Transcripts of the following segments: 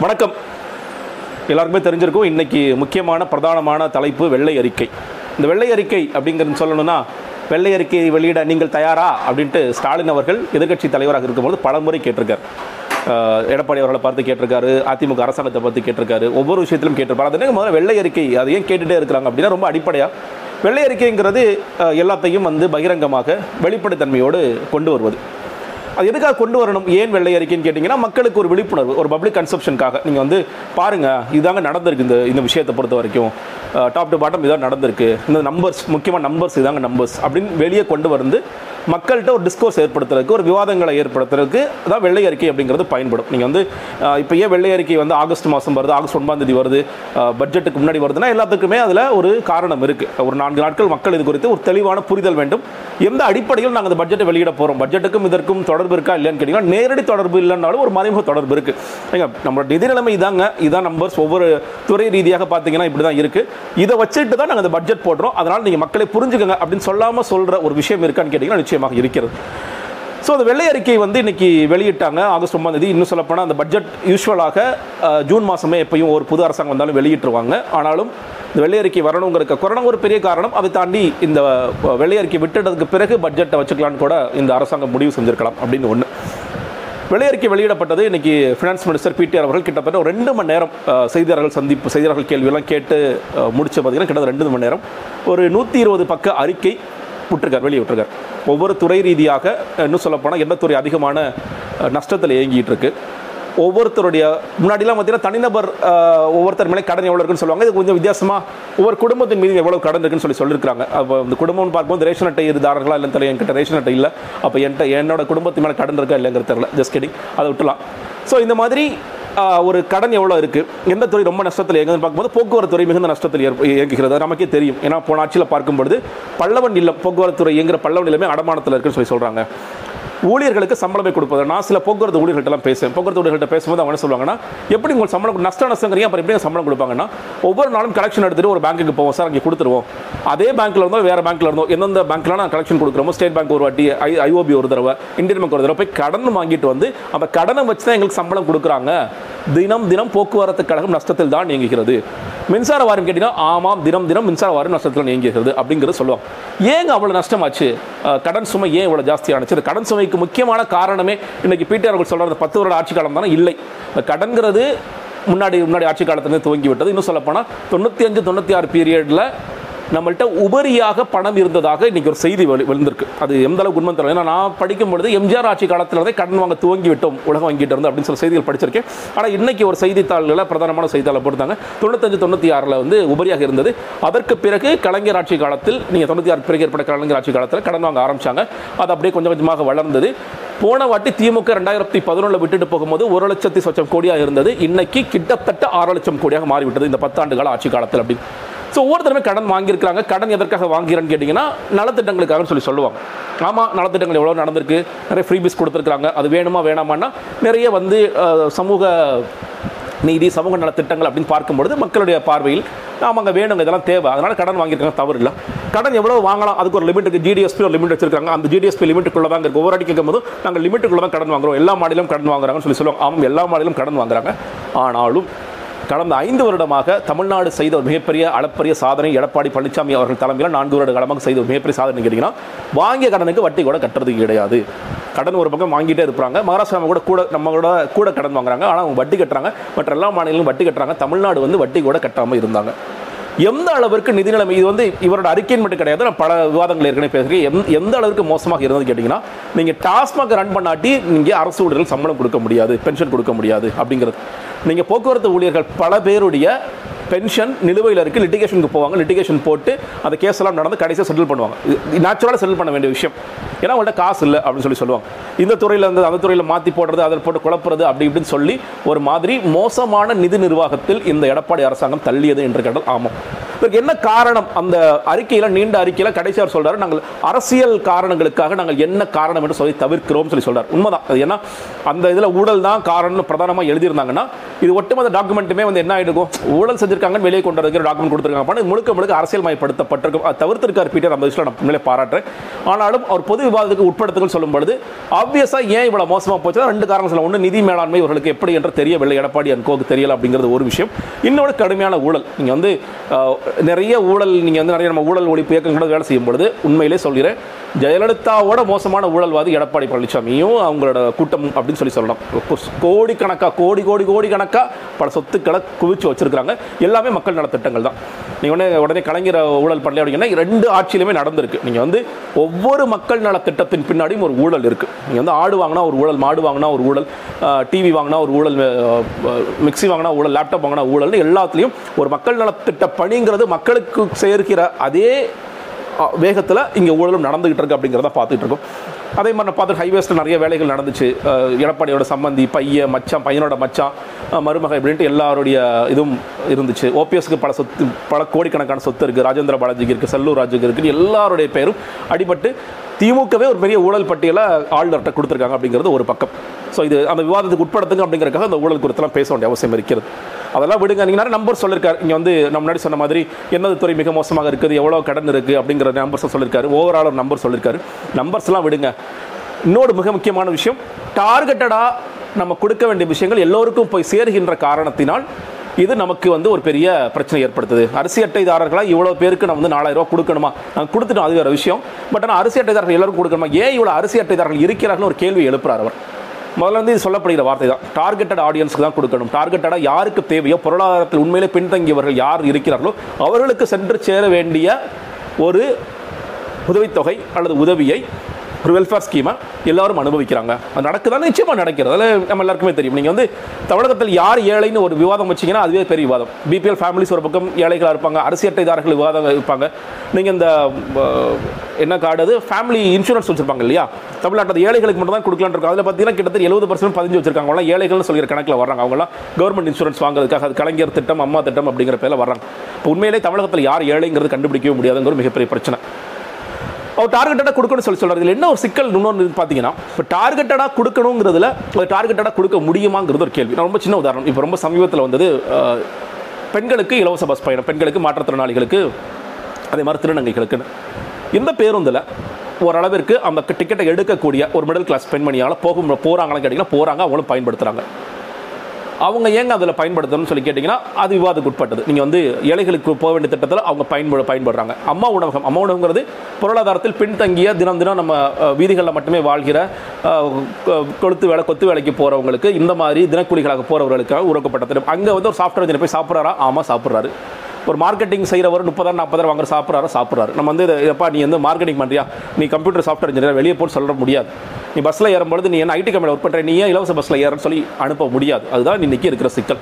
வணக்கம். எல்லாருக்குமே தெரிஞ்சிருக்கும் இன்றைக்கி முக்கியமான பிரதானமான தலைப்பு வெள்ளை அறிக்கை. இந்த வெள்ளை அறிக்கை அப்படிங்கிறது சொல்லணும்னா வெள்ளை அறிக்கையை வெளியிட நீங்கள் தயாரா அப்படின்ட்டு ஸ்டாலின் அவர்கள் எதிர்க்கட்சி தலைவராக இருக்கும்போது பலமுறை கேட்டிருக்கார். எடப்பாடி அவர்களை பார்த்து கேட்டிருக்காரு அதிமுக அரசாங்கத்தை பார்த்து கேட்டிருக்காரு ஒவ்வொரு விஷயத்திலும் கேட்டிருப்பாரு. அது முதல்ல வெள்ளை அறிக்கை அதை ஏன் கேட்டுகிட்டே இருக்கிறாங்க அப்படின்னா ரொம்ப அடிப்படையாக வெள்ளை அறிக்கைங்கிறது எல்லாத்தையும் வந்து பகிரங்கமாக வெளிப்படைத்தன்மையோடு கொண்டு வருவது. அது எதுக்காக கொண்டு வரணும்? ஏன் வெள்ளை அறிக்கைன்னு கேட்டிங்கன்னா மக்களுக்கு ஒரு விழிப்புணர்வு ஒரு பப்ளிக் கன்செப்ஷனுக்காக நீங்கள் வந்து பாருங்க இதுதாங்க நடந்திருக்கு இந்த இந்த விஷயத்தை பொறுத்த வரைக்கும் டாப் டு பாட்டம் இதான் நடந்திருக்கு. இந்த நம்பர்ஸ் முக்கியமாக நம்பர்ஸ் இதாங்க நம்பர்ஸ் அப்படின்னு வெளியே கொண்டு வந்து மக்கள்கிட்ட ஒரு டிஸ்கோர்ஸ் ஏற்படுத்துறதுக்கு ஒரு விவாதங்களை ஏற்படுத்துறதுக்கு தான் வெள்ளை அறிக்கை அப்படிங்கிறது பயன்படும். நீங்கள் வந்து இப்போ ஏன் வெள்ளை அறிக்கை வந்து ஆகஸ்ட் மாதம் வருது ஆகஸ்ட் ஒன்பதாம் தேதி வருது பட்ஜெட்டுக்கு முன்னாடி வருதுன்னா எல்லாத்துக்குமே அதில் ஒரு காரணம் இருக்குது ஒரு நான்கு நாட்கள் மக்கள் இது குறித்து ஒரு தெளிவான புரிதல் வேண்டும். எந்த அடிப்படையில் நாங்கள் அந்த பட்ஜெட்டை வெளியிட போகிறோம் பட்ஜெட்டுக்கும் இதற்கும் தொடர்பு இருக்கா இல்லையான்னு கேட்டிங்கன்னா நேரடி தொடர்பு இல்லைன்னாலும் ஒரு மறைமுக தொடர்பு இருக்குது ஏங்க நம்மளோட நிதி நிலைமை இதாங்க. இதான் நம்பர்ஸ் ஒவ்வொரு துறை ரீதியாக பார்த்தீங்கன்னா இப்படி தான் இருக்குது இதை வச்சுட்டு தான் நாங்கள் அந்த பட்ஜெட் போடுறோம். அதனால் நீங்கள் மக்களை புரிஞ்சுக்கங்க அப்படின்னு சொல்லாமல் சொல்கிற ஒரு விஷயம் இருக்கான்னு கேட்டிங்கன்னா நிச்சயமாக இருக்கிறது. ஸோ அந்த வெள்ளை அறிக்கை வந்து இன்னைக்கு வெளியிட்டாங்க. ஆகஸ்ட் ஒன்றாம் தேதி. இன்னும் சொல்லப்போனால் அந்த பட்ஜெட் யூஸ்வலாக ஜூன் மாதமே எப்பயும் ஒரு புது அரசாங்கம் வந்தாலும் வெளியிட்டுருவாங்க. ஆனாலும் இந்த வெள்ளை அறிக்கை வரணுங்கிற கொரோனா ஒரு பெரிய காரணம். அதை தாண்டி இந்த வெள்ளை அறிக்கை விட்டுட்டதுக்கு பிறகு பட்ஜெட்டை வச்சுக்கலான்னு கூட இந்த அரசாங்கம் முடிவு செஞ்சுருக்கலாம் அப்படின்னு ஒன்று விலையறிக்கை வெளியிடப்பட்டது. இன்னைக்கு ஃபினான்ஸ் மினிஸ்டர் பிடிஆர் அவர்கள் கிட்டத்தட்ட ஒரு ரெண்டு மணி நேரம் செய்தியாளர்கள் சந்திப்பு செய்தியாளர்கள் கேள்வியெல்லாம் கேட்டு அஹ், முடிச்ச பார்த்தீங்கன்னா கிட்டத்தட்ட ரெண்டு மணி நேரம் ஒரு நூற்றி இருபது பக்க அறிக்கை விட்டுருக்கார் வெளியிட்டிருக்கார். ஒவ்வொரு துறை ரீதியாக இன்னும் சொல்லப்போனால் எந்த துறை அதிகமான நஷ்டத்தில் இயங்கிட்டு இருக்கு. ஒவ்வொருத்தருடைய முன்னாடிலாம் பார்த்தீங்கன்னா தனிநபர் ஒவ்வொருத்தர் மேலே கடன் எவ்வளோ இருக்குன்னு சொல்லுவாங்க. இது கொஞ்சம் வித்தியாசமாக ஒவ்வொரு குடும்பத்தின் மீது எவ்வளோ கடன் இருக்குன்னு சொல்லி சொல்லியிருக்காங்க அப்போ இந்த குடும்பம்னு பார்க்கும்போது ரேஷன் அட்டை இருதாரர்களா இல்லைன்னு தெரியல என்கிட்ட ரேஷன் அட்டை இல்லை. அப்போ என்கிட்ட என்னோட குடும்பத்து மேலே கடன் இருக்கா இல்லைங்கிறது தெரியல. ஜஸ்ட் கிடிங் அதை விட்டுலாம். ஸோ இந்த மாதிரி ஒரு கடன் எவ்வளோ இருக்குது எந்த துறை ரொம்ப நஷ்டத்தில் இயங்குதுன்னு பார்க்கும்போது போக்குவரத்து துறை மிகுந்த நஷ்டத்தில் இயங்குகிறது. நமக்கே தெரியும். ஏன்னா போன ஆட்சியில் பார்க்கும்பொழுது பல்லவன் இல்லம் போக்குவரத்து துறை இயங்குற பல்லவன் நிலமே அடமானத்தில் இருக்குன்னு சொல்லி சொல்கிறாங்க ஊழியர்களுக்கு சம்பளமே கொடுப்பது. நான் சில போக்குவரத்து ஊழியர்கள்ட்டலாம் பேசுவேன். போக்குவரத்து ஊழியர்கள்ட்ட பேசும்போது அவங்க என்ன சொல்லுவாங்கன்னா எப்படி உங்களுக்கு சம்பளம் நஷ்ட நஷ்டங்கிறீங்க அப்புறம் எப்படி சம்பளம் கொடுப்பாங்கன்னா ஒவ்வொரு நாளும் கலெக்ஷன் எடுத்துகிட்டு ஒரு பேங்க்குக்கு போவோம். சார் அங்கே கொடுத்துருவோம். அதே பேங்க்கில் இருந்தோ வேறு பேங்க்கில் இருந்தோ எந்தெந்த பேங்க்கில் நான் கலெக்ஷன் கொடுக்குறோமோ ஸ்டேட் பேங்க் ஒரு வாட்டி ஐ ஐஓபி ஒரு தடவை இந்தியன் பேங்க் ஒரு தடவை போய் கடன் வாங்கிட்டு வந்து அந்த கடனை வச்சு தான் எங்களுக்கு சம்பளம் கொடுக்குறாங்க. தினம் தினம் போக்குவரத்து கழகம் நஷ்டத்தில் தான் இயங்குகிறது மின்சார வாரியம் கேட்டீங்கன்னா ஆமாம் தினம் தினம் மின்சார வாரியம் நஷ்டத்தில் இயங்குகிறது அப்படிங்கிறது சொல்லுவாங்க. ஏங்க அவ்வளோ நஷ்டமாச்சு? கடன் சுமை ஏன் இவ்வளோ ஜாஸ்தியானுச்சு இந்த கடன் சுமைக்கு முக்கியமான காரணமே இன்றைக்கி பிடிஆர் அவர்கள் சொல்கிற பத்து வருட ஆட்சி காலம் தானே இல்லை. இந்த கடன்கிறது முன்னாடி முன்னாடி ஆட்சி காலத்துலேருந்து துவங்கி விட்டது இன்னும் சொல்லப்போனால் தொண்ணூற்றி அஞ்சு தொண்ணூற்றி ஆறு பீரியடில் நம்மள்கிட்ட உபரியாக பணம் இருந்ததாக இன்றைக்கி ஒரு செய்தி வெளி விழுந்திருக்கு அது எந்த அளவுக்கு உண்மை தெரியல. ஏன்னா நான் படிக்கும் பொழுது எம்ஜிஆர் ஆட்சி காலத்தில் இருந்தே கடன் வாங்க துவங்கி விட்டோம் உலகம் வாங்கிட்டு இருந்து அப்படின்னு சொல்லி செய்திகள் படிச்சிருக்கேன். ஆனால் இன்றைக்கி ஒரு செய்தித்தாள்களை பிரதானமான செய்தித்தாளை போட்டாங்க தொண்ணூத்தஞ்சு தொண்ணூற்றி ஆறில் வந்து உபரியாக இருந்தது. அதற்கு பிறகு கலைஞர் ஆட்சி காலத்தில் நீங்கள் தொண்ணூற்றி ஆறு பிறகு ஏற்பட்ட கலைஞர் ஆட்சி காலத்தில் கடன் வாங்க ஆரம்பிச்சாங்க. அது அப்படியே கொஞ்சம் கொஞ்சமாக வளர்ந்தது. போன வாட்டி திமுக ரெண்டாயிரத்தி பதினொன்றில் விட்டுட்டு போகும்போது ஒரு லட்சத்தி சொச்சம் கோடியாக இருந்தது. இன்னைக்கு கிட்டத்தட்ட ஆறு லட்சம் கோடியாக மாறிவிட்டது இந்த பத்தாண்டு கால ஆட்சி காலத்தில் அப்படின்னு. ஸோ ஒவ்வொருத்தருமே கடன் வாங்கியிருக்கிறாங்க. கடன் எதற்காக வாங்கிறேன்னு கேட்டிங்கன்னா நலத்திட்டங்களுக்காக சொல்லி சொல்லுவாங்க. ஆமாம் நலத்திட்டங்கள் எவ்வளோ நடந்திருக்கு? நிறைய ஃப்ரீபீஸ் கொடுத்துருக்காங்க அது வேணுமா வேணாமான்னா நிறைய வந்து சமூக நீதி சமூக நல திட்டங்கள் அப்படின்னு பார்க்கும்பொழுது மக்களுடைய பார்வையில் ஆமாங்க வேணுங்க இதெல்லாம் தேவை. அதனால் கடன் வாங்கியிருக்காங்க. தவறு இல்லை. கடன் எவ்வளோ வாங்கலாம் அதுக்கு ஒரு லிமிட் இருக்குது ஜிடிஎஸ்பி ஒரு லிமிட் வச்சிருக்காங்க. அந்த ஜிடிஎஸ்பி லிமிட்டுக்குள்ள தான் இருக்குது ஒவ்வொரு அடி கேட்கும்போது நாங்கள் லிமிட்டுக்குள்ள தான் கடன் வாங்குறோம். எல்லா மாநிலம் கடன் வாங்குறாங்கன்னு சொல்லி சொல்லுவாங்க. ஆமாம் எல்லா மாநிலம் கடன் வாங்குறாங்க. ஆனாலும் கடந்த ஐந்து வருடமாக தமிழ்நாடு செய்த ஒரு மிகப்பெரிய அளப்பரிய சாதனை எடப்பாடி பழனிசாமி அவர்கள் தலைமையில் நான்கு வருட காலமாக செய்த ஒரு மிகப்பெரிய சாதனை கேட்டிங்கன்னா வாங்கிய கடனுக்கு வட்டி கூட கட்டுறது கிடையாது. கடன் ஒரு பக்கம் வாங்கிட்டே இருப்பாங்க. மகாராஷ்டிரா கூட கூட நம்ம கூட கூட கடன் வாங்குறாங்க. ஆனால் அவங்க வட்டி கட்டுறாங்க. மற்ற எல்லா மாநிலங்களும் வட்டி கட்டுறாங்க. தமிழ்நாடு வந்து வட்டி கூட கட்டாமல் இருந்தாங்க. எந்த அளவிற்கு நிதி நிலைமை இது வந்து இவரோட அறிக்கையின் மட்டும் கிடையாது நான் பல விவாதங்கள் ஏற்கனவே பேசுகிறேன் எந்த எந்த அளவுக்கு மோசமாக இருந்தது கேட்டிங்கன்னா நீங்கள் டாஸ்மாக் ரன் பண்ணாட்டி நீங்கள் அரசு ஊழியர்கள் சம்பளம் கொடுக்க முடியாது பென்ஷன் கொடுக்க முடியாது அப்படிங்கிறது. நீங்கள் போக்குவரத்து ஊழியர்கள் பல பேருடைய பென்ஷன் நிலுவையில் இருக்குது லிட்டிகேஷனுக்கு போவாங்க லிட்டிகேஷன் போட்டு அந்த கேஸ் எல்லாம் நடந்து கடைசியாக செட்டில் பண்ணுவாங்க. நேச்சுரலாக செட்டில் பண்ண வேண்டிய விஷயம். ஏன்னா அவங்கள்ட்ட காசு இல்லை அப்படின்னு சொல்லி சொல்லுவாங்க. இந்த துறையில் இருந்து அந்த துறையில் மாற்றி போடுறது அதில் போட்டு குழப்புறது அப்படி இப்படின்னு சொல்லி ஒரு மாதிரி மோசமான நிதி நிர்வாகத்தில் இந்த எடப்பாடி அரசாங்கம் தள்ளியது என்று கேட்டால் ஆமாம். இதற்கு என்ன காரணம்? அந்த அறிக்கையில் நீண்ட அறிக்கையில் கடைசியார் சொல்றாரு நாங்கள் அரசியல் காரணங்களுக்காக நாங்கள் என்ன காரணம் என்று சொல்லி தவிர்க்கிறோம் சொல்லி சொல்றாரு. உண்மைதான். அது ஏன்னா அந்த இதில் ஊழல் தான் காரணம்னு பிரதானமாக எழுதியிருந்தாங்கன்னா இது ஒட்டுமொத்த டாக்குமெண்ட்டுமே வந்து என்ன ஆயிடுக்கும் ஊழல் செஞ்சிருக்காங்கன்னு வெளியே கொண்டு வரதுக்கு டாக்குமெண்ட் கொடுத்துருக்காங்க. அப்ப முழுக்க முழுக்க அரசியல் மயப்படுத்தப்பட்டிருக்கும் தவிர்த்திருக்கார் பீட்டர் அந்த விஷயம் நான் உண்மையிலே பாராட்டுறேன். ஆனாலும் அவர் பொது விவாதத்துக்கு உட்படுத்துகள் சொல்லும் பொழுது ஆப்வியஸாக ஏன் இவ்வளோ மோசமாக போச்சுன்னா ரெண்டு காரணம் சொல்ல. ஒன்று நிதி மேலாண்மை இவர்களுக்கு எப்படி என்று தெரியவில்லை. எடப்பாடி அன்கோக்கு தெரியல அப்படிங்கிறது ஒரு விஷயம். இன்னொரு கடுமையான ஊழல். நீங்கள் வந்து நிறைய ஊழல் நீங்கள் வந்து நிறைய நம்ம ஊழல் ஒழிப்பு இயக்கங்களோட வேலை செய்யும் பொழுது உண்மையிலே சொல்கிறேன் ஜெயலலிதாவோட மோசமான ஊழல்வாதி எடப்பாடி பழனிசாமியும் அவங்களோட கூட்டம் அப்படின்னு சொல்லி சொல்லலாம் கோடிக்கணக்காக கோடி கோடி கோடி கணக்காக பல சொத்துக்களை குவிச்சு வச்சுருக்கிறாங்க. எல்லாமே மக்கள் நலத்திட்டங்கள் தான். நீங்கள் உடனே உடனே கலைஞர் ஊழல் பண்ணல அப்படிங்கன்னா ரெண்டு ஆட்சியிலுமே நடந்திருக்கு. நீங்கள் வந்து ஒவ்வொரு மக்கள் நலத்திட்டத்தின் பின்னாடியும் ஒரு ஊழல் இருக்குது நீங்கள் வந்து ஆடு வாங்கினா ஒரு ஊழல் மாடு வாங்கினா ஒரு ஊழல் டிவி வாங்கினா ஒரு ஊழல் மிக்ஸி வாங்கினா ஊழல் லேப்டாப் வாங்கினா ஊழல் எல்லாத்துலேயும் ஒரு மக்கள் நலத்திட்ட பணிங்கிறது மக்களுக்கு சேர்க்கிற அதே வேகத்தில் இங்கே ஊழலும் நடந்துகிட்டு இருக்கு அப்படிங்கிறத பார்த்துட்டு இருக்கோம். அதே மாதிரி நான் பார்த்து ஹைவேஸில் நிறைய வேலைகள் நடந்துச்சு. எடப்பாடியோட சம்பந்தி பையன் மச்சான் பையனோட மச்சான் மருமக இப்படின்ட்டு எல்லாருடைய இதுவும் இருந்துச்சு. ஓபிஎஸ்க்கு பல சொத்து பல கோடிக்கணக்கான சொத்து இருக்குது ராஜேந்திர பாலாஜிக்கு இருக்குது செல்லூர் ராஜுக்கு இருக்குது எல்லாருடைய பேரும் அடிபட்டு திமுகவே ஒரு பெரிய ஊழல் பட்டியலை ஆளுநர்கிட்ட கொடுத்துருக்காங்க அப்படிங்கிறது ஒரு பக்கம். ஸோ இது அந்த விவாதத்துக்கு உட்படுத்துங்க அப்படிங்கிறதுக்காக அந்த ஊழல் குறித்தெல்லாம் பேச வேண்டிய அவசியம் இருக்கிறது. அதெல்லாம் விடுங்க. நீங்கள் நிறைய நம்பர் சொல்லியிருக்காரு இங்கே வந்து நம்ம முன்னாடி சொன்ன மாதிரி என்னது துறை மிக மோசமாக இருக்குது எவ்வளோ கடன் இருக்குது அப்படிங்கிற நம்பர்ஸை சொல்லியிருக்காரு ஓவரால் ஒரு நம்பர் சொல்லியிருக்காரு நம்பர்ஸ்லாம் விடுங்க. இன்னொரு மிக முக்கியமான விஷயம் டார்கெட்டடாக நம்ம கொடுக்க வேண்டிய விஷயங்கள் எல்லோருக்கும் போய் சேருகின்ற காரணத்தினால் இது நமக்கு வந்து ஒரு பெரிய பிரச்சனை ஏற்படுத்துது. அரிசி அட்டைதாரர்களாக இவ்வளோ பேருக்கு நம்ம வந்து நாலாயிரம் ரூபா கொடுக்கணுமா? நாங்கள் கொடுத்துட்டோம் அது வேறு விஷயம். பட் ஆனால் அரிசி அட்டைதாரர்கள் எல்லோரும் கொடுக்கணுமா? ஏன் இவ்வளோ அரிசி அட்டைதாரர்கள் இருக்கிறார்கள் ஒரு கேள்வி எழுப்புறார் அவர். முதல்ல வந்து இது சொல்லப்படுகிற வார்த்தை தான். டார்கெட்டட் ஆடியன்ஸ்க்கு தான் கொடுக்கணும். டார்கெட்டடாக யாருக்கு தேவையோ பொருளாதாரத்தில் உண்மையிலே பின்தங்கியவர்கள் யார் இருக்கிறார்களோ அவர்களுக்கு சென்று சேர வேண்டிய ஒரு உதவித்தொகை அல்லது உதவியை ஒரு வெல்ஃபேர் ஸ்கீமை எல்லாரும் அனுபவிக்கிறாங்க. அது நடக்குதானே நிச்சயமாக நடக்கிறது. அதில் நம்ம எல்லாருக்குமே தெரியும். நீங்கள் வந்து தமிழகத்தில் யார் ஏழைன்னு ஒரு விவாதம் வச்சீங்கன்னா அதுவே பெரிய விவாதம். பிபிஎல் ஃபேமிலிஸ் ஒரு பக்கம் ஏழைகளாக இருப்பாங்க. அரிசி அட்டைதாரர்கள் விவாதம் இருப்பாங்க. நீங்கள் இந்த என்ன கார்டு அது? ஃபேமிலி இன்சூரன்ஸ் வச்சுருப்பாங்க இல்லையா? தமிழ்நாட்டில் ஏழைகளுக்கு மட்டும் தான் கொடுக்கலான்னு இருக்கும். அதில் பார்த்தீங்கன்னா கிட்டத்தட்ட எழுபது பர்சன்ட் பதிஞ்சு வச்சிருக்காங்க. அவங்களாம் ஏழைகள்னு சொல்கிற கணக்கில் வர்றாங்க. அவங்களாம் கவர்மெண்ட் இன்சூரன்ஸ் வாங்குறதுக்காக அது கலைஞர் திட்டம் அம்மா திட்டம் அப்படிங்கிற பேரில் வர்றாங்க. இப்போ உண்மையிலே தமிழகத்தில் யார் ஏழைங்கிறது கண்டுபிடிக்கவே முடியாதுங்கிற மிகப்பெரிய பிரச்சனை. அவர் டார்கெட்டடாக கொடுக்கணும்னு சொல்லி சொல்கிறது என்ன ஒரு சிக்கல் இன்னொன்று பார்த்தீங்கன்னா இப்போ டார்கெட்டடாக கொடுக்கணுங்கிறதுல டார்கெட்டடாக கொடுக்க முடியுமாங்கிறது ஒரு கேள்வி. நான் ரொம்ப சின்ன உதாரணம். இப்போ ரொம்ப சமீபத்தில் வந்தது பெண்களுக்கு இலவச பஸ் பயணம் பெண்களுக்கு மாற்றுத்திறனாளிகளுக்கு அதே மாதிரி திருநங்கைகளுக்குன்னு. இந்த பேருந்தில் ஓரளவிற்கு அந்த டிக்கெட்டை எடுக்கக்கூடிய ஒரு மிடில் கிளாஸ் பெண்மணியால் போகும் போகிறாங்களான்னு கேட்டிங்கன்னா போகிறாங்க அவங்களும் பயன்படுத்துகிறாங்க அவங்க ஏங்க அதில் பயன்படுத்தணும்னு சொல்லி கேட்டிங்கன்னா அது விவாதத்துக்கு உட்பட்டது. நீங்கள் வந்து ஏழைகளுக்கு போக வேண்டிய திட்டத்தில் அவங்க பயன்பட பயன்படுறாங்க. அம்மா உணவகம். அம்மா உணவுங்கிறது பொருளாதாரத்தில் பின்தங்கிய தினம் தினம் நம்ம வீதிகளில் மட்டுமே வாழ்கிற கொளுத்து வேலை கொத்து வேலைக்கு போகிறவங்களுக்கு இந்த மாதிரி தினக்கூலிகளாக போகிறவர்களுக்காக உருவாக்கப்பட்ட திட்டம் அங்கே வந்து ஒரு சாஃப்ட்வேர் போய் சாப்பிட்றாரா? ஆமாம் சாப்பிட்றாரு. ஒரு மார்க்கெட்டிங் செய்கிறவர் முப்பதாயிரம் நாற்பதாயிரம் வாங்குற சாப்பிட்றாரு சாப்பிட்றாரு. நம்ம வந்து எப்பா நீ வந்து மார்க்கெட்டிங் பண்ணுறியா நீ கம்ப்யூட்டர் சாஃப்ட்வேர் இன்ஜினியர் வெளியே போட்டு சொல்ல முடியாது. நீ பஸ்ஸில் ஏறும்பொழுது நீ என்ன ஐடி கம்பெனியில் ஒர்க் பண்ணுற நீ ஏன் இலவச பஸ்ஸில் ஏறன்னு சொல்லி அனுப்ப முடியாது. அதுதான் இன்னைக்கு இருக்கிற சிக்கல்.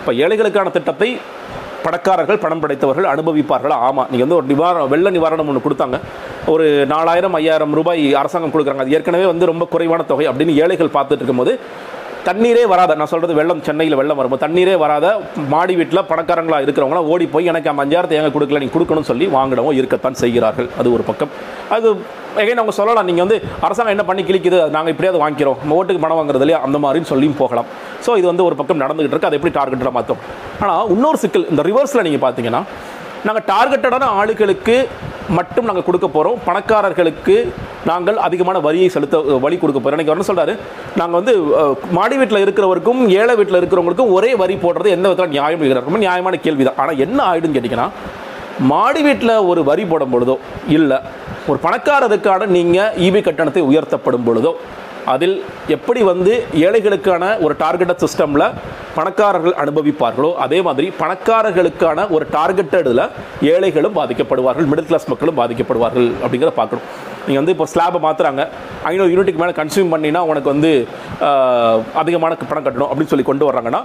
இப்போ ஏழைகளுக்கான திட்டத்தை பணக்காரர்கள் பணம் படைத்தவர்கள் அனுபவிப்பார்கள்? ஆமாம் நீங்கள் வந்து ஒரு நிவாரணம் வெள்ள நிவாரணம் ஒன்று கொடுத்தாங்க. ஒரு நாலாயிரம் ஐயாயிரம் ரூபாய் அரசாங்கம் கொடுக்குறாங்க. அது ஏற்கனவே வந்து ரொம்ப குறைவான தொகை அப்படின்னு ஏழைகள் பார்த்துட்டு இருக்கும்போது தண்ணீரே வராத நான் சொல்றது வெள்ளம் சென்னையில் வெள்ளம் வரும்போது தண்ணீரே வராத மாடி வீட்டில் பணக்காரங்களா இருக்கிறவங்களாம் ஓடி போய் எனக்கு அந்த அஞ்சாயிரத்தை எங்க கொடுக்கல நீங்கள் கொடுக்கணும்னு சொல்லி வாங்கினவும் இருக்கத்தான் செய்கிறார்கள். அது ஒரு பக்கம். அது எகைன் அவங்க சொல்லலாம் நீங்கள் வந்து அரசாங்கம் என்ன பண்ணி கிழிக்குது நாங்கள் இப்படியாவது வாங்கிக்கிறோம். நம்ம ஓட்டுக்கு பணம் வாங்குறது இல்லையா? அந்த மாதிரின்னு சொல்லியும் போகலாம். ஸோ இது வந்து ஒரு பக்கம் நடந்துகிட்டு இருக்கு அதை எப்படி டார்கெட்டில் மாற்றும் ஆனால் இன்னொரு சிக்கல் இந்த ரிவர்ஸில் நீங்கள் பார்த்தீங்கன்னா நாங்கள் டார்கெட்டடான ஆளுகளுக்கு மட்டும் நாங்கள் கொடுக்க போகிறோம் பணக்காரர்களுக்கு நாங்கள் அதிகமான வரியை செலுத்த வழி கொடுக்க போகிறோம் எனக்கு என்ன சொல்கிறாரு நாங்கள் வந்து மாடி வீட்டில் இருக்கிறவருக்கும் ஏழை வீட்டில் இருக்கிறவங்களுக்கும் ஒரே வரி போடுறது எந்த விதத்தில் நியாயம் இருக்கிறார் ரொம்ப நியாயமான கேள்வி தான் ஆனால் என்ன ஆயிடும்னு கேட்டிங்கன்னா மாடி வீட்டில் ஒரு வரி போடும் பொழுதோ இல்லை ஒரு பணக்காரருக்கான நீங்கள் இபி கட்டணத்தை உயர்த்தப்படும் பொழுதோ அதில் எப்படி வந்து ஏழைகளுக்கான ஒரு டார்கெட்டட் சிஸ்டமில் பணக்காரர்கள் அனுபவிப்பார்களோ அதே மாதிரி பணக்காரர்களுக்கான ஒரு டார்கெட்டடில் ஏழைகளும் பாதிக்கப்படுவார்கள் மிடில் கிளாஸ் மக்களும் பாதிக்கப்படுவார்கள் அப்படிங்கிறத பார்க்கணும். நீங்கள் வந்து இப்போ ஸ்லாபை மாற்றுறாங்க ஐநூறு யூனிட்டுக்கு மேலே கன்சியூம் பண்ணினா உனக்கு வந்து அதிகமான பணம் கட்டணும் அப்படின்னு சொல்லி கொண்டு வர்றாங்கன்னா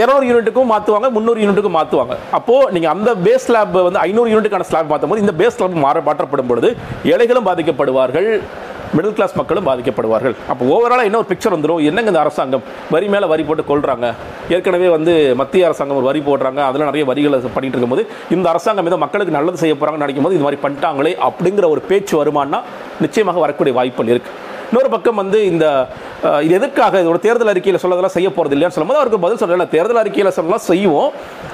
இரநூறு யூனிட்டுக்கும் மாற்றுவாங்க முந்நூறு யூனிட்டுக்கும் மாற்றுவாங்க அப்போது நீங்கள் அந்த பேஸ் ஸ்லாப் வந்து ஐநூறு யூனிட்டுக்கான ஸ்லாப் மாற்றும் போது இந்த பேஸ் ஸ்லாப் மாற மாற்றப்படும் பொழுது ஏழைகளும் பாதிக்கப்படுவார்கள் மிடில் கிளாஸ் மக்களும் பாதிக்கப்படுவார்கள். அப்போ ஓவராலாக என்ன ஒரு பிக்சர் வந்துடும் என்னங்க இந்த அரசாங்கம்? வரி மேலே வரி போட்டு கொள்கிறாங்க ஏற்கனவே வந்து மத்திய அரசாங்கம் ஒரு வரி போடுறாங்க. அதில் நிறைய வரிகளை பண்ணிட்டு இருக்கும்போது இந்த அரசாங்கம் ஏதோ மக்களுக்கு நல்லது செய்ய போகிறாங்கன்னு நினைக்கும் போது இது மாதிரி பண்ணிட்டாங்களே அப்படிங்கிற ஒரு பேச்சு வருமானா நிச்சயமாக வரக்கூடிய வாய்ப்புகள் இருக்குது இன்னொரு பக்கம் வந்து இந்த இது எதுக்காக இதோட தேர்தல் அறிக்கையில் சொல்லதெல்லாம் செய்ய போகிறது இல்லையான்னு சொல்லும்போது அவருக்கு பதில் சொல்லல தேர்தல் அறிக்கையில் சொல்லலாம் செய்வோம்.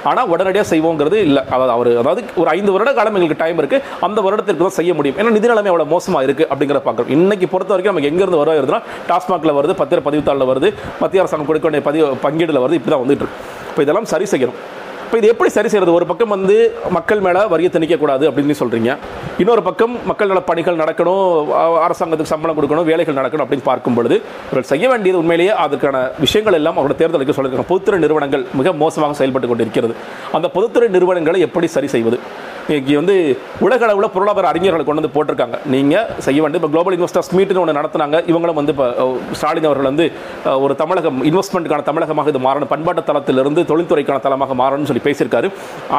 ஆனால் உடனடியாக செய்வோங்கிறது இல்லை. அதாவது அவர் அதாவது ஒரு ஐந்து வருட காலம் எங்களுக்கு டைம் இருக்குது அந்த வருடத்திற்கு தான் செய்ய முடியும். ஏன்னா நிதி நிலைமை அவ்வளோ மோசமாக இருக்குது அப்படிங்கிற பார்க்குறோம். இன்னைக்கு பொறுத்த வரைக்கும் நமக்கு எங்கேருந்து வருவா வருதுன்னா டாஸ்மாகில் வருது பத்திர பதிவுத்தாளில் வருது மத்திய அரசாங்கம் கொடுக்க வேண்டிய பதிவு பங்கீடில் வருது இப்படி தான் வந்துட்டு இருக்கு. இப்போ இதெல்லாம் சரி செய்யணும். இப்போ இது எப்படி சரி செய்யறது? ஒரு பக்கம் வந்து மக்கள் மேலே வரியை திணிக்கக்கூடாது அப்படின்னு சொல்கிறீங்க இன்னொரு பக்கம் மக்கள் நல பணிகள் நடக்கணும் அரசாங்கத்துக்கு சம்பளம் கொடுக்கணும் வேலைகள் நடக்கணும் அப்படின்னு பார்க்கும் பொழுது இவர்கள் செய்ய வேண்டியது உண்மையிலேயே அதுக்கான விஷயங்கள் எல்லாம் அவரோட தேர்தலுக்கு சொல்லியிருக்காங்க. பொதுத்துறை நிறுவனங்கள் மிக மோசமாக செயல்பட்டு கொண்டிருக்கிறது. அந்த பொதுத்துறை நிறுவனங்களை எப்படி சரி செய்வது? இங்கே வந்து உலக அளவில் பொருளாதார அறிஞர்களை கொண்டு வந்து போட்டிருக்காங்க. நீங்கள் செய்ய வேண்டிய இப்போ குளோபல் இன்வெஸ்டர்ஸ் மீட்டுன்னு ஒன்று நடத்துனாங்க. இவங்களும் வந்து இப்போ ஸ்டாலின் அவர்கள் வந்து ஒரு தமிழகம் இன்வெஸ்ட்மெண்ட்டுக்கான தமிழகமாக இது மாறணும். பண்பாட்டு தளத்திலிருந்து தொழில்துறைக்கான தளமாக மாறணும்னு சொல்லி பேசியிருக்காரு.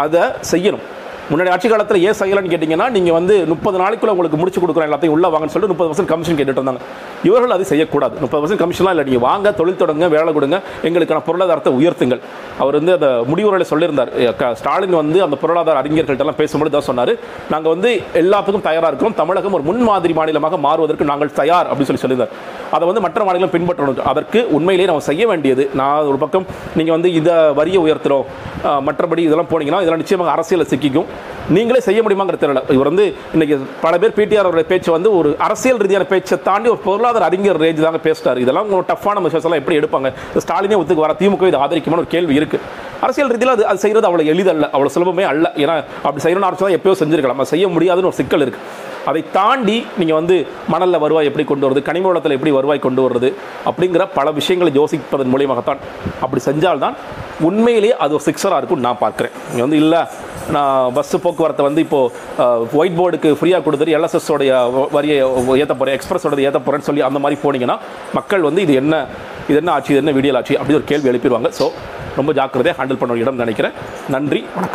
அதை செய்யணும். முன்னாடி ஆட்சி காலத்தில் ஏன் செய்யலன்னு கேட்டிங்கன்னா நீங்கள் வந்து முப்பது நாளைக்குள்ள உங்களுக்கு முடிச்சு கொடுக்குறோம் எல்லாத்தையும் உள்ள வாங்கன்னு சொல்லிட்டு முப்பது பர்சன்ட் கமிஷன் கேட்டுட்டு இருந்தாங்க. இவர்கள் அதை செய்யக்கூடாது. முப்பது பர்சன்ட் கமிஷன்லாம் இல்லை. நீங்கள் வாங்க தொழில் தொடங்க வேலை கொடுங்க எங்களுக்கான பொருளாதாரத்தை உயர்த்துங்கள். அவர் வந்து அந்த முடிவுரையில் சொல்லியிருந்தார். க- ஸ்டாலின் வந்து அந்த பொருளாதார அறிஞர்கள்ட்டெல்லாம் பேசும்போது தான் சொன்னார். நாங்கள் வந்து எல்லாத்துக்கும் தயாராக இருக்கிறோம். தமிழகம் ஒரு முன்மாதிரி மாநிலமாக மாறுவதற்கு நாங்கள் தயார் அப்படின்னு சொல்லி சொல்லியிருந்தார். அதை வந்து மற்ற மாநிலம் பின்பற்றணும். அதற்கு உண்மையிலேயே நம்ம செய்ய வேண்டியது நான் ஒரு பக்கம் நீங்கள் வந்து இதை வரியை உயர்த்துகிறோம் மற்றபடி இதெல்லாம் போனீங்கன்னா இதெல்லாம் நிச்சயமாக அரசியலில் சிக்கிக்கும். நீங்களே செய்ய முடியுமாங்கிற தெரியல இவர் வந்து இன்றைக்கி பல பேர் பிடிஆர் அவருடைய பேச்சு வந்து ஒரு அரசியல் ரீதியான பேச்சை தாண்டி ஒரு பொருளாதார அறிஞர் ரேஞ்சு தாங்க பேசிட்டார் இதெல்லாம் ஒரு டஃப்பான மெஷர்ஸ் எப்படி எடுப்பாங்க? ஸ்டாலினே ஒத்துக்கு வர திமுக இது ஆதரிக்குமான ஒரு கேள்வி இருக்குது அரசியல் ரீதியில் அது அது செய்கிறது அவ்வளோ எளிதல்ல அவ்வளோ சுலபமே அல்ல. ஏன்னா அப்படி செய்யணும்னு ஆரம்பிச்சு தான் எப்பயோ செஞ்சுருக்கலாம். அது செய்ய முடியாதுன்னு ஒரு சிக்கல் இருக்குது அதை தாண்டி நீங்கள் வந்து மணலில் வருவாய் எப்படி கொண்டு வருது கனிம வளத்தில் எப்படி வருவாய் கொண்டு வருது அப்படிங்கிற பல விஷயங்களை யோசிப்பதன் மூலியமாகத்தான் அப்படி செஞ்சால்தான் உண்மையிலேயே அது ஒரு சிக்ஸராக இருக்கும்னு நான் பார்க்குறேன். நீங்கள் வந்து இல்லை நான் பஸ்ஸு போக்குவரத்தை வந்து இப்போது ஒயிட் போர்டுக்கு ஃப்ரீயாக கொடுத்துட்டு எல்எஸ்எஸோடைய வரியை ஏற்ற போகிறேன் எக்ஸ்பிரஸோட ஏற்ற போகிறேன்னு சொல்லி அந்த மாதிரி போனீங்கன்னா மக்கள் வந்து இது என்ன இது என்ன ஆச்சு இது என்ன வீடியோ ஆச்சு அப்படின்னு ஒரு கேள்வி எழுப்பிடுவாங்க. ஸோ ரொம்ப ஜாக்கிரதையாக ஹேண்டில் பண்ண இடம் நினைக்கிறேன். நன்றி வணக்கம்.